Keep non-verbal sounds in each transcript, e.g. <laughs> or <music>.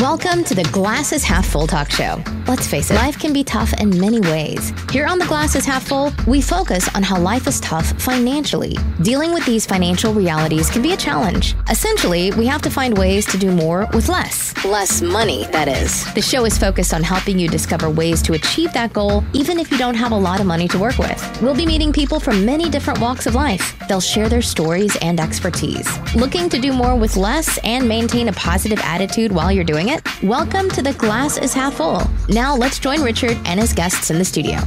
Welcome to the Glass is Half Full Talk Show. Let's face it, life can be tough in many ways. Here on the Glass is Half Full, we focus on how life is tough financially. Dealing with these financial realities can be a challenge. Essentially, we have to find ways to do more with less. Less money, that is. The show is focused on helping you discover ways to achieve that goal, even if you don't have a lot of money to work with. We'll be meeting people from many different walks of life. They'll share their stories and expertise. Looking to do more with less and maintain a positive attitude while you're doing it? Welcome to the Glass is Half Full. Now let's join Richard and his guests in the studio.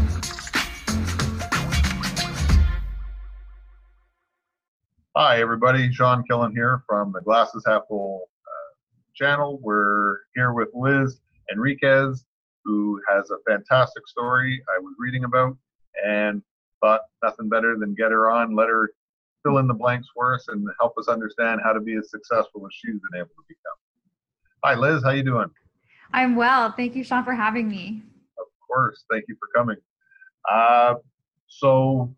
Hi, everybody. Sean Killen here from the Glass is Half Full uh, channel. We're here with Liz Enriquez, who has a fantastic story I was reading about and thought nothing better than get her on, let her fill in the blanks for us and help us understand how to be as successful as she's been able to become. Hi, Liz. How you doing? I'm well. Thank you, Sean, for having me. Of course. Thank you for coming. Uh, so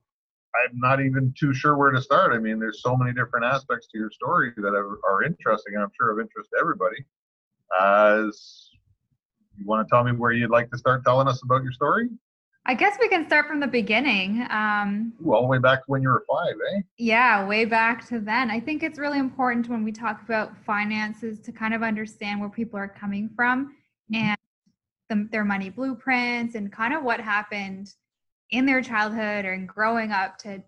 I'm not even too sure where to start. I mean, there's so many different aspects to your story that are, are interesting, and I'm sure of interest to everybody. Uh, you want to tell me where you'd like to start telling us about your story? I guess we can start from the beginning. Um, the way back to when you were five, eh? Yeah, way back to then. I think it's really important when we talk about finances to kind of understand where people are coming from and the, their money blueprints and kind of what happened in their childhood or in growing up to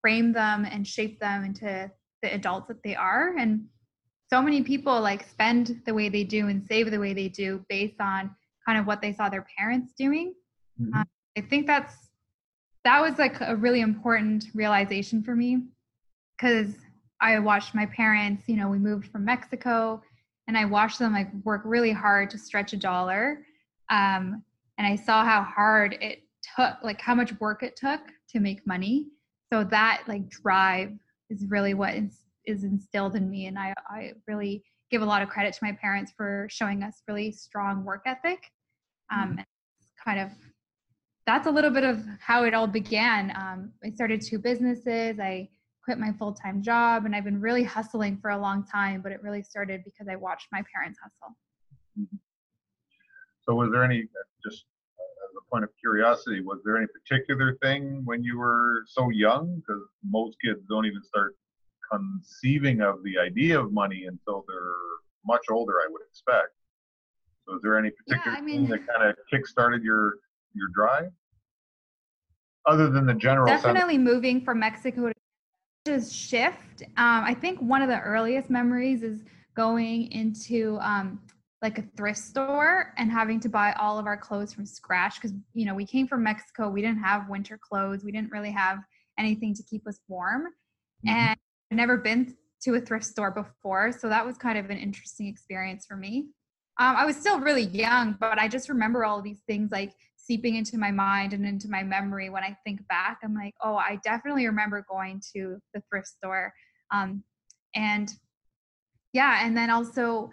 frame them and shape them into the adults that they are. And so many people like spend the way they do and save the way they do based on kind of what they saw their parents doing Mm-hmm. Um, I think that's that was like a really important realization for me because I watched my parents, you know, we moved from Mexico and I watched them like work really hard to stretch a dollar. Um, and I saw how hard it took, like how much work it took to make money. So that like drive is really what is, is instilled in me. And I, I really give a lot of credit to my parents for showing us really strong work ethic. Um, mm-hmm. kind of that's a little bit of how it all began. Um, I started two businesses. I quit my full time job, and I've been really hustling for a long time. But it really started because I watched my parents hustle. So, was there any just as a point of curiosity, was there any particular thing when you were so young? Because most kids don't even start conceiving of the idea of money until they're much older, I would expect. So, is there any particular yeah, I mean, thing that kind of kick-started your your drive? Other than the general definitely moving from mexico to shift. Um, i think one of the earliest memories is going into um, like a thrift store and having to buy all of our clothes from scratch because you know we came from mexico. We didn't have winter clothes. We didn't really have anything to keep us warm. Mm-hmm. and i'd never been to a thrift store before so that was kind of an interesting experience for me. Um, i was still really young but i just remember all these things like seeping into my mind and into my memory when I think back. I'm like, oh, I definitely remember going to the thrift store. Um, and yeah, and then also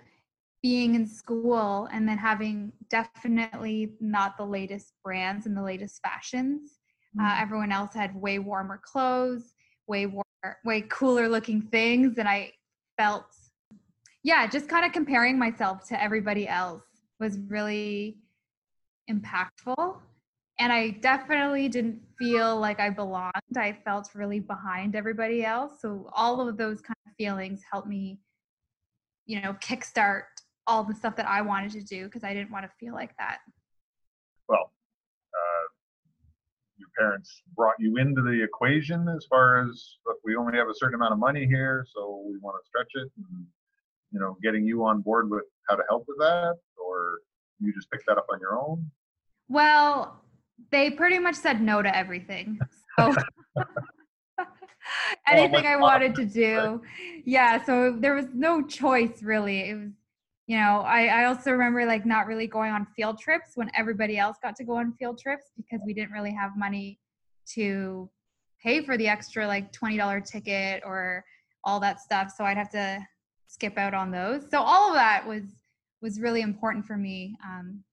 being in school and then having definitely not the latest brands and the latest fashions. Uh, mm-hmm. Uh, everyone else had way warmer clothes, way warmer, way cooler looking things, and I felt, yeah, just kind of comparing myself to everybody else was really impactful. And I definitely didn't feel like I belonged. I felt really behind everybody else. So all of those kind of feelings helped me, you know, kickstart all the stuff that I wanted to do because I didn't want to feel like that. Well, uh, your parents brought you into the equation as far as look, we only have a certain amount of money here, so we want to stretch it, and you know, getting you on board with how to help with that, or you just picked that up on your own? Well, they pretty much said no to everything. So <laughs> anything I wanted to do. Yeah, so there was no choice really. It was you know, I, I also remember like not really going on field trips when everybody else got to go on field trips because we didn't really have money to pay for the extra like $20 ticket or all that stuff. So I'd have to skip out on those. So all of that was was really important for me um,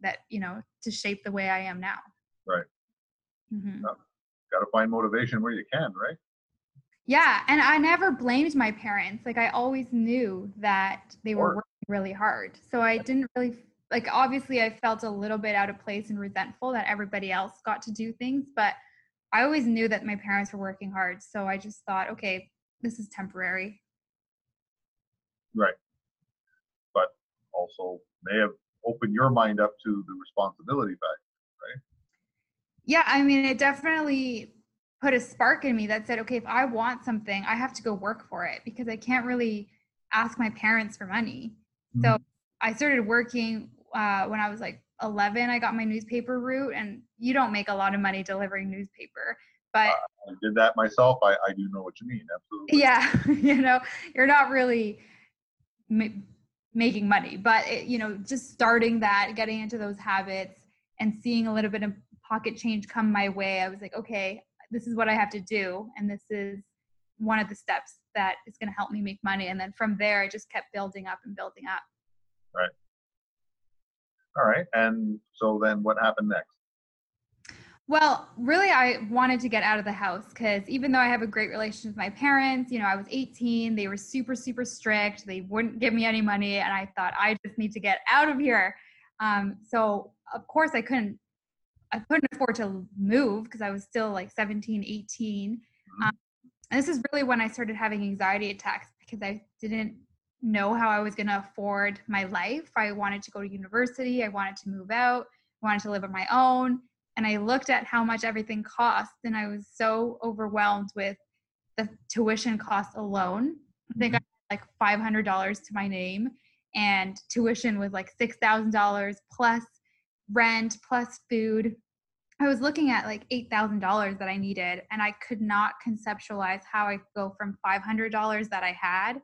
that you know to shape the way I am now. Right. Mm-hmm. Got to find motivation where you can, right? Yeah, and I never blamed my parents. Like I always knew that they were working really hard. So I didn't really like obviously I felt a little bit out of place and resentful that everybody else got to do things, but I always knew that my parents were working hard. So I just thought, okay, this is temporary. Right. But also may have opened your mind up to the responsibility factor, right? Yeah, I mean, it definitely put a spark in me that said, okay, if I want something, I have to go work for it because I can't really ask my parents for money. Mm-hmm. So I started working uh, when I was like 11. I got my newspaper route, and you don't make a lot of money delivering newspaper. But uh, I did that myself. I, I do know what you mean. Absolutely. Yeah, <laughs> you know, you're not really making money, but it, you know, just starting that, getting into those habits, and seeing a little bit of pocket change come my way, I was like, okay, this is what I have to do, and this is one of the steps that is going to help me make money. And then from there, I just kept building up and building up. Right. All right. And so then what happened next? Well, really, I wanted to get out of the house because even though I have a great relationship with my parents, you know, I was 18, they were super, super strict. They wouldn't give me any money. And I thought, I just need to get out of here. Um, so, of course, I couldn't. I couldn't afford to move because I was still like 17, 18. Mm-hmm. Um, and this is really when I started having anxiety attacks because I didn't know how I was going to afford my life. I wanted to go to university, I wanted to move out, I wanted to live on my own. And I looked at how much everything cost, and I was so overwhelmed with the tuition cost alone. I think mm-hmm. I had like $500 to my name, and tuition was like $6,000 plus rent, plus food. I was looking at like $8,000 that I needed, and I could not conceptualize how I could go from $500 that I had to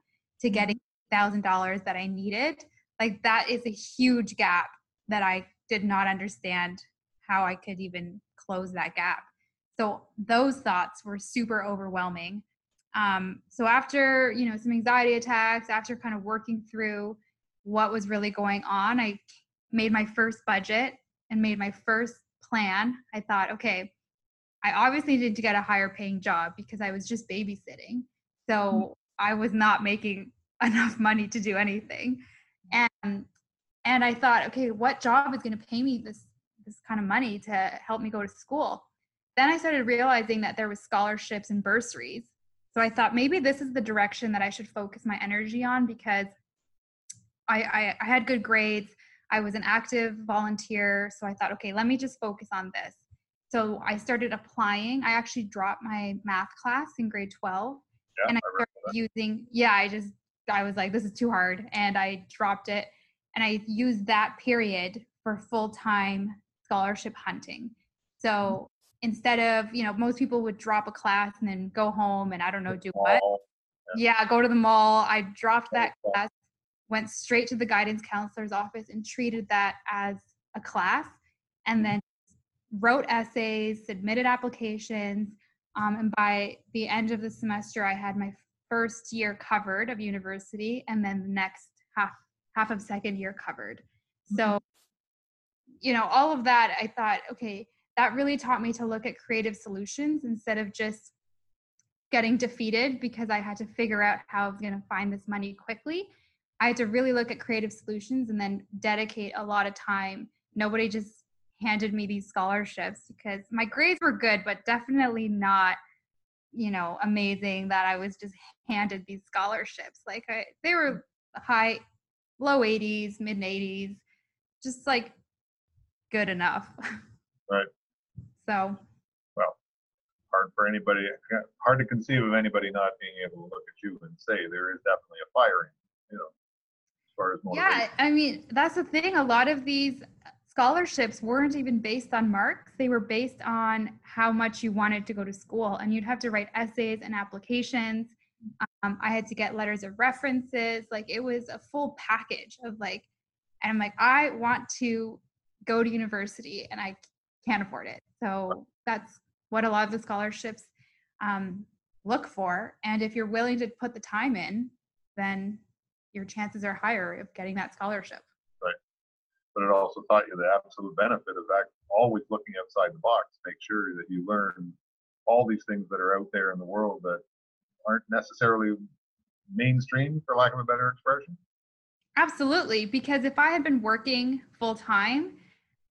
mm-hmm. getting thousand dollars that I needed. Like that is a huge gap that I did not understand how I could even close that gap. So those thoughts were super overwhelming. Um, so after you know some anxiety attacks, after kind of working through what was really going on, I made my first budget and made my first plan. I thought, okay, I obviously needed to get a higher paying job because I was just babysitting. So mm-hmm. I was not making <laughs> enough money to do anything and and i thought okay what job is going to pay me this this kind of money to help me go to school. Then i started realizing that there was scholarships and bursaries. So i thought maybe this is the direction that i should focus my energy on because i i, I had good grades. I was an active volunteer. So i thought okay let me just focus on this. So i started applying. I actually dropped my math class in grade 12 yeah, and i started using yeah i just I was like, this is too hard. And I dropped it. And I used that period for full time scholarship hunting. So instead of, you know, most people would drop a class and then go home and I don't know, do what? Yeah, yeah go to the mall. I dropped that class, went straight to the guidance counselor's office and treated that as a class. And mm-hmm. then wrote essays, submitted applications. Um, and by the end of the semester, I had my first year covered of university and then the next half half of second year covered so mm-hmm. You know all of that i thought okay that really taught me to look at creative solutions instead of just getting defeated because i had to figure out how i was going to find this money quickly. I had to really look at creative solutions and then dedicate a lot of time. Nobody just handed me these scholarships because my grades were good but definitely not you know amazing that i was just handed these scholarships. Like I, they were high low 80s mid 80s just like good enough. Right. So. Well hard for anybody hard to conceive of anybody not being able to look at you and say there is definitely a firing you know as far as motivation. yeah i mean that's the thing a lot of these scholarships weren't even based on marks they were based on how much you wanted to go to school and you'd have to write essays and applications. Um, i had to get letters of references like it was a full package of like and i'm like i want to go to university and i can't afford it. So that's what a lot of the scholarships um, look for. And if you're willing to put the time in then your chances are higher of getting that scholarship. Right. but it also taught you the absolute benefit of that always looking outside the box make sure that you learn all these things that are out there in the world that aren't necessarily mainstream for lack of a better expression. Absolutely, because if I had been working full time,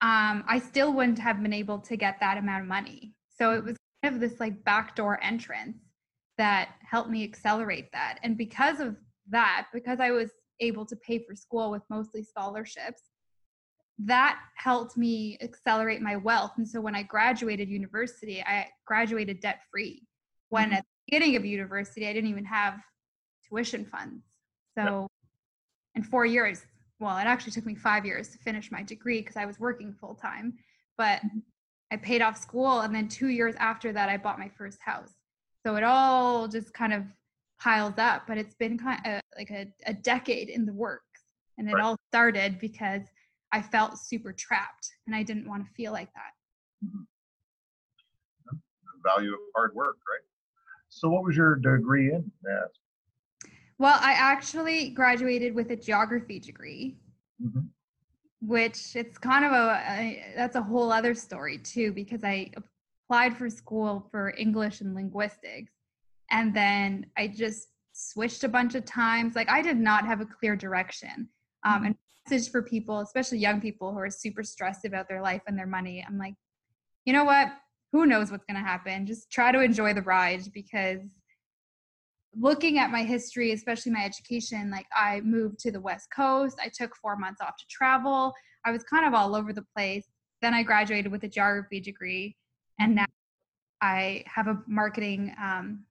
um, I still wouldn't have been able to get that amount of money. So it was kind of this like backdoor entrance that helped me accelerate that. And because of that, because I was able to pay for school with mostly scholarships, that helped me accelerate my wealth. And so when I graduated university, I graduated debt free. When mm-hmm. at the beginning of university, I didn't even have tuition funds. So in four years, well, it actually took me five years to finish my degree because I was working full time. But mm-hmm. I paid off school, and then two years after that, I bought my first house. So it all just kind of piles up. But it's been kind of like a, a decade in the works, and it right. all started because I felt super trapped, and I didn't want to feel like that. Mm-hmm. The value of hard work, right? So, what was your degree in? Yes. Well, I actually graduated with a geography degree, mm-hmm. which it's kind of a, a, that's a whole other story too because I applied for school for English and linguistics, and then I just switched a bunch of times. Like I did not have a clear direction. Um, mm-hmm. and message for people, especially young people who are super stressed about their life and their money. I'm like, you know what? Who knows what's going to happen? Just try to enjoy the ride because looking at my history, especially my education, like I moved to the West Coast. I took four months off to travel. I was kind of all over the place. Then I graduated with a geography degree, and now I have a marketing um,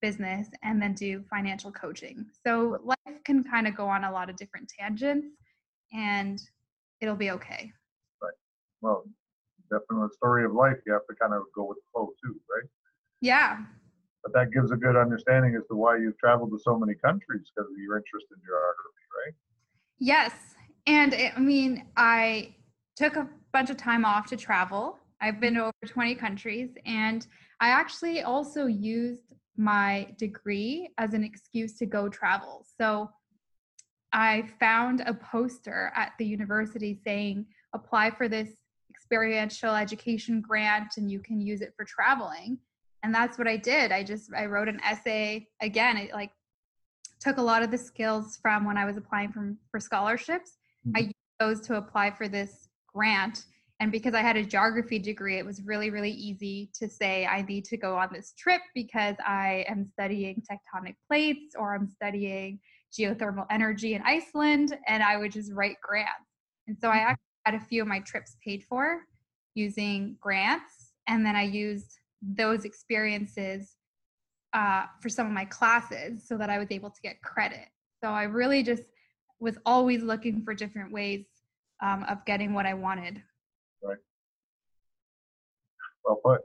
business and then do financial coaching. So life can kind of go on a lot of different tangents, and it'll be okay. Right. Well, definitely a story of life. You have to kind of go with the flow too, right? Yeah, but that gives a good understanding as to why you've traveled to so many countries because of your interest in geography, right? Yes. And I mean, I took a bunch of time off to travel. I've been to over 20 countries, and I actually also used my degree as an excuse to go travel. So I found a poster at the university saying, apply for this experiential education grant and you can use it for traveling and that's what i did i just i wrote an essay again it like took a lot of the skills from when i was applying for, for scholarships mm-hmm. i used those to apply for this grant and because i had a geography degree it was really really easy to say i need to go on this trip because i am studying tectonic plates or i'm studying geothermal energy in iceland and i would just write grants and so i mm-hmm. actually had a few of my trips paid for using grants and then i used those experiences uh, for some of my classes so that I was able to get credit. So I really just was always looking for different ways um, of getting what I wanted. Right. Well put.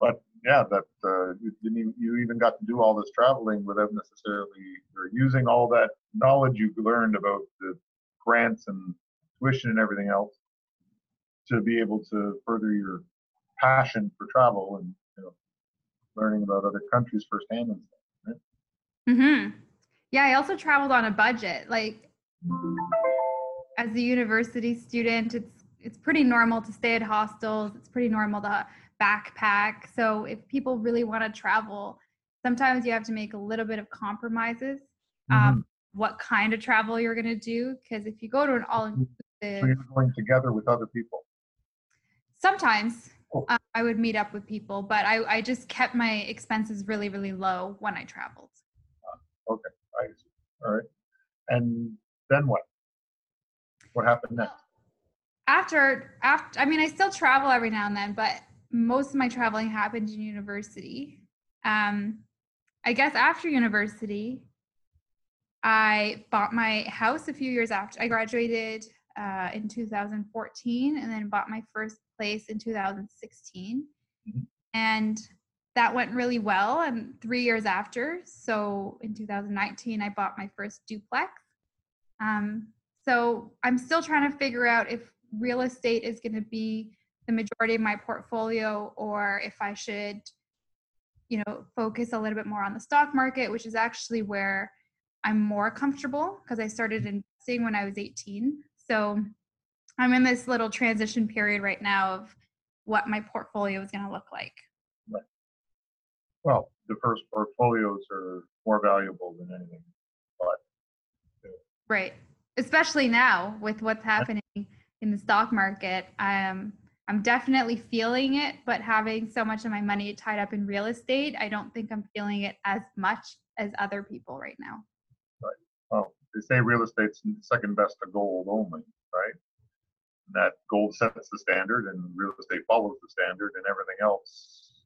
But yeah, that uh, you, even, you even got to do all this traveling without necessarily or using all that knowledge you've learned about the grants and tuition and everything else to be able to further your passion for travel and you know learning about other countries firsthand and stuff. Right? Mm-hmm. Yeah, I also traveled on a budget. Like as a university student, it's it's pretty normal to stay at hostels. It's pretty normal to backpack. So if people really want to travel, sometimes you have to make a little bit of compromises. Mm-hmm. Um, what kind of travel you're going to do? Because if you go to an all-inclusive, so you're going together with other people. Sometimes, I would meet up with people, but I, I just kept my expenses really, really low when I traveled. Uh, okay, I see. All right. And then what? What happened next? After, after, I mean, I still travel every now and then, but most of my traveling happened in university. Um, I guess after university, I bought my house a few years after I graduated uh, in 2014 and then bought my first place in 2016. Mm-hmm. And that went really well. And three years after, so in 2019, I bought my first duplex. Um, so I'm still trying to figure out if real estate is going to be the majority of my portfolio or if I should, you know, focus a little bit more on the stock market, which is actually where I'm more comfortable because I started investing when I was 18. So I'm in this little transition period right now of what my portfolio is going to look like. Right. Well, diverse portfolios are more valuable than anything, but Right. Especially now with what's happening in the stock market. Um, I'm definitely feeling it, but having so much of my money tied up in real estate, I don't think I'm feeling it as much as other people right now. Right. Well, they say real estate's second best to gold only, right? That gold sets the standard and real estate follows the standard and everything else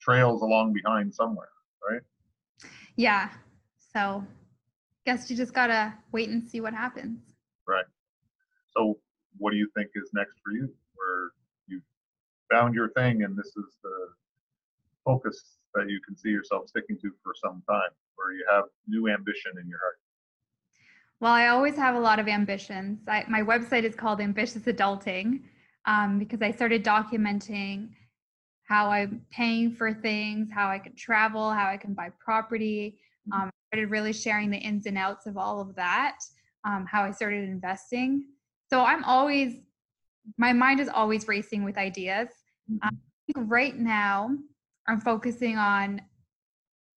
trails along behind somewhere, right? Yeah. So guess you just gotta wait and see what happens. Right. So what do you think is next for you? Where you found your thing and this is the focus that you can see yourself sticking to for some time, where you have new ambition in your heart. Well, I always have a lot of ambitions. I, my website is called Ambitious Adulting um, because I started documenting how I'm paying for things, how I can travel, how I can buy property. Mm-hmm. Um, I started really sharing the ins and outs of all of that, um, how I started investing. So I'm always, my mind is always racing with ideas. Mm-hmm. Um, right now, I'm focusing on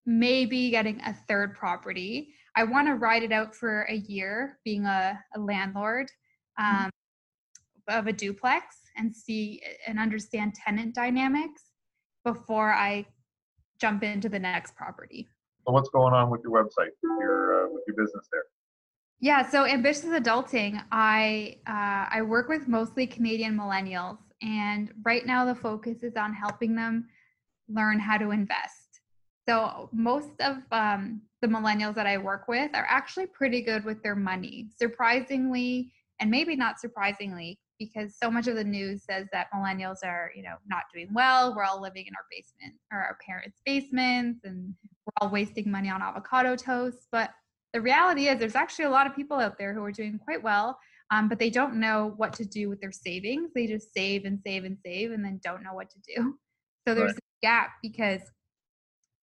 maybe getting a third property. I want to ride it out for a year being a, a landlord mm-hmm. um, of a duplex and see and understand tenant dynamics before I jump into the next property. So what's going on with your website, your uh, with your business there? Yeah, so ambitious adulting. I uh, I work with mostly Canadian millennials, and right now the focus is on helping them learn how to invest. So most of um, the millennials that I work with are actually pretty good with their money, surprisingly, and maybe not surprisingly, because so much of the news says that millennials are, you know, not doing well. We're all living in our basement or our parents' basements, and we're all wasting money on avocado toast. But the reality is, there's actually a lot of people out there who are doing quite well, um, but they don't know what to do with their savings. They just save and save and save, and then don't know what to do. So there's right. a gap because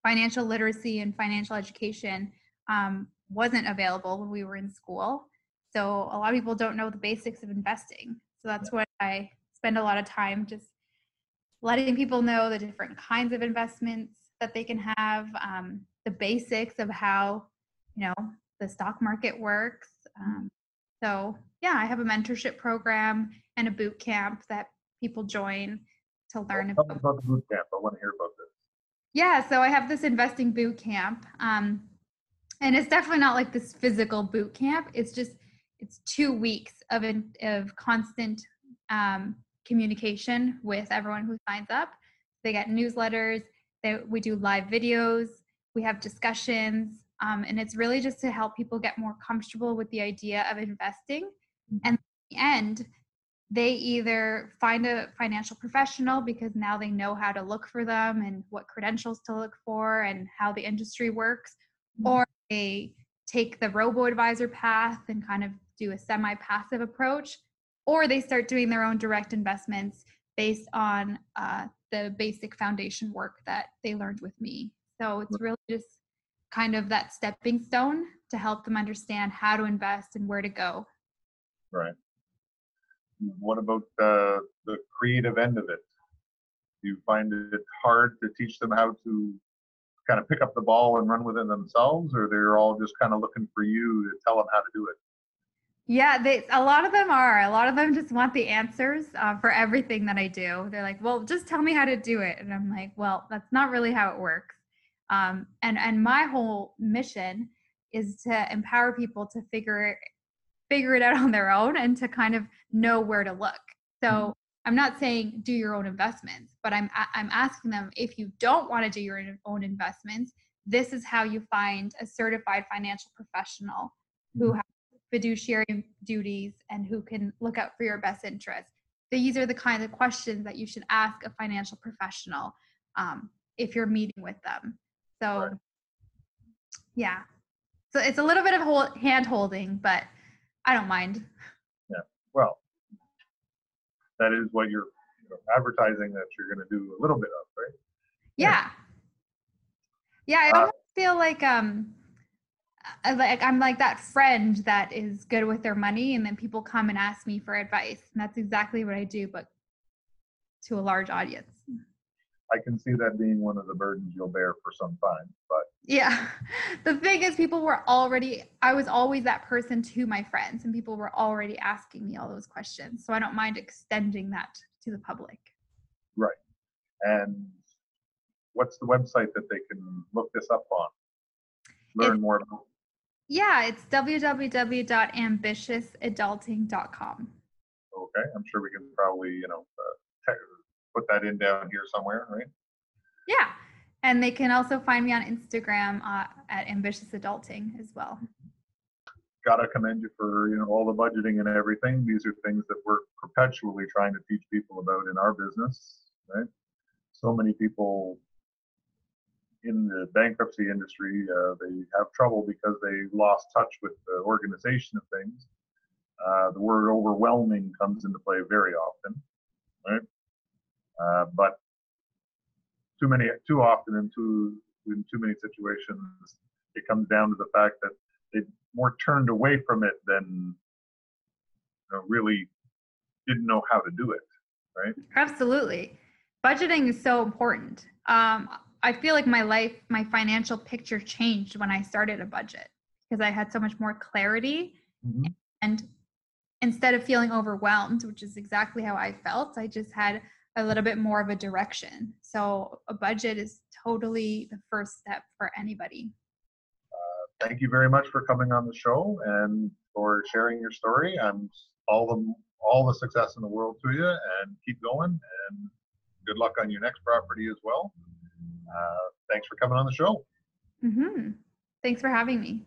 financial literacy and financial education um, wasn't available when we were in school. So a lot of people don't know the basics of investing. So that's what I spend a lot of time just letting people know the different kinds of investments that they can have, um, the basics of how you know the stock market works. Um, so yeah, I have a mentorship program and a boot camp that people join to learn about. about the boot camp. I want to hear about this. Yeah, so I have this investing boot camp. Um, and it's definitely not like this physical boot camp. It's just it's two weeks of in, of constant um, communication with everyone who signs up. They get newsletters. They, we do live videos. We have discussions, um, and it's really just to help people get more comfortable with the idea of investing. Mm-hmm. And the end, they either find a financial professional because now they know how to look for them and what credentials to look for and how the industry works, mm-hmm. or they take the robo advisor path and kind of do a semi passive approach, or they start doing their own direct investments based on uh, the basic foundation work that they learned with me. So it's really just kind of that stepping stone to help them understand how to invest and where to go. Right what about uh, the creative end of it? Do you find it hard to teach them how to kind of pick up the ball and run with it themselves, or they're all just kind of looking for you to tell them how to do it? Yeah, they a lot of them are. A lot of them just want the answers uh, for everything that I do. They're like, "Well, just tell me how to do it," and I'm like, "Well, that's not really how it works." Um, and and my whole mission is to empower people to figure figure it out on their own and to kind of know where to look. So mm-hmm. I'm not saying do your own investments, but I'm I'm asking them if you don't want to do your own investments, this is how you find a certified financial professional who mm-hmm. has fiduciary duties and who can look out for your best interest. These are the kind of questions that you should ask a financial professional um, if you're meeting with them. So, right. yeah. So it's a little bit of hand holding, but I don't mind. Yeah. Well, that is what you're you know, advertising that you're going to do a little bit of, right? Yeah. Yeah, I uh, almost feel like um like I'm like that friend that is good with their money and then people come and ask me for advice. And that's exactly what I do but to a large audience. I can see that being one of the burdens you'll bear for some time, but Yeah. <laughs> The thing is, people were already, I was always that person to my friends, and people were already asking me all those questions. So I don't mind extending that to the public. Right. And what's the website that they can look this up on? Learn It's- more about. Yeah, it's www.ambitiousadulting.com. Okay, I'm sure we can probably, you know, uh, put that in down here somewhere, right? Yeah. And they can also find me on Instagram uh, at ambitious adulting as well. Gotta commend you for, you know, all the budgeting and everything. These are things that we're perpetually trying to teach people about in our business, right? So many people in the bankruptcy industry, uh, they have trouble because they lost touch with the organization of things. Uh, the word overwhelming comes into play very often, right? Uh, but too many, too often, in too in too many situations, it comes down to the fact that they more turned away from it than you know, really didn't know how to do it, right? Absolutely. Budgeting is so important. Um, I feel like my life, my financial picture changed when I started a budget because I had so much more clarity. And instead of feeling overwhelmed, which is exactly how I felt, I just had a little bit more of a direction. So a budget is totally the first step for anybody. Thank you very much for coming on the show and for sharing your story. I'm all the all the success in the world to you, and keep going. And good luck on your next property as well. Uh, thanks for coming on the show. hmm Thanks for having me.